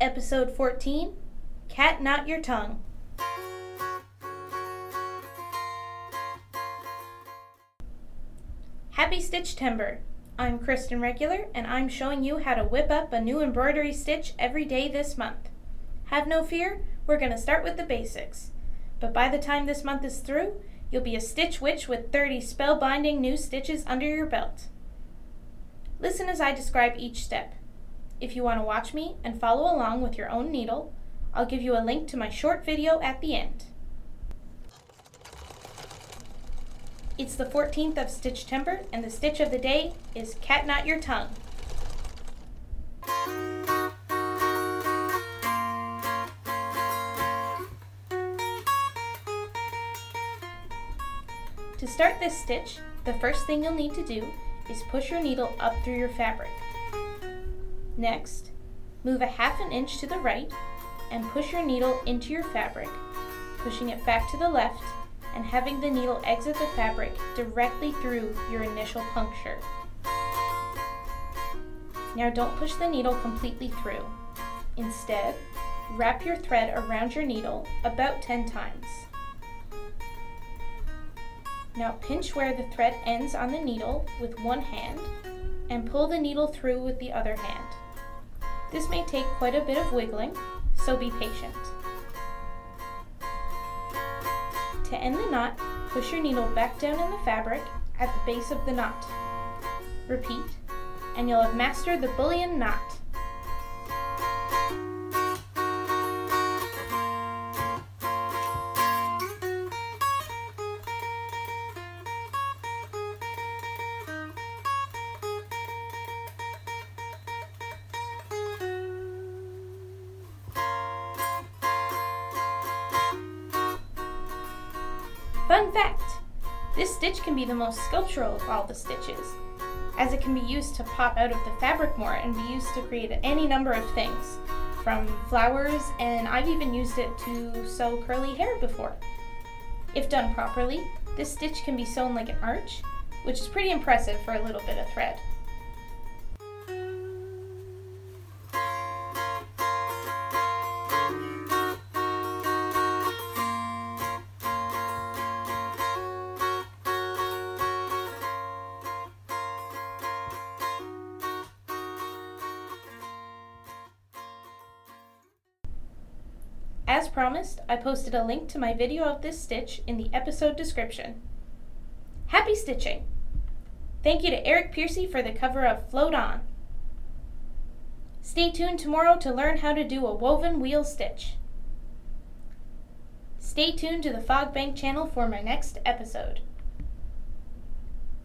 Episode 14 Cat Not Your Tongue. Happy Stitchtember! I'm Kristen Regular, and I'm showing you how to whip up a new embroidery stitch every day this month. Have no fear, we're going to start with the basics. But by the time this month is through, you'll be a stitch witch with 30 spellbinding new stitches under your belt. Listen as I describe each step. If you want to watch me and follow along with your own needle, I'll give you a link to my short video at the end. It's the 14th of Stitchtember, and the stitch of the day is Cat Not Your Tongue. To start this stitch, the first thing you'll need to do is push your needle up through your fabric. Next, move a half an inch to the right and push your needle into your fabric, pushing it back to the left and having the needle exit the fabric directly through your initial puncture. Now don't push the needle completely through. Instead, wrap your thread around your needle about 10 times. Now pinch where the thread ends on the needle with one hand and pull the needle through with the other hand. This may take quite a bit of wiggling, so be patient. To end the knot, push your needle back down in the fabric at the base of the knot. Repeat, and you'll have mastered the bullion knot. Fun fact! This stitch can be the most sculptural of all the stitches, as it can be used to pop out of the fabric more and be used to create any number of things, from flowers, and I've even used it to sew curly hair before. If done properly, this stitch can be sewn like an arch, which is pretty impressive for a little bit of thread. As promised, I posted a link to my video of this stitch in the episode description. Happy stitching! Thank you to Eric Piercy for the cover of Float On. Stay tuned tomorrow to learn how to do a woven wheel stitch. Stay tuned to the Fog Bank channel for my next episode.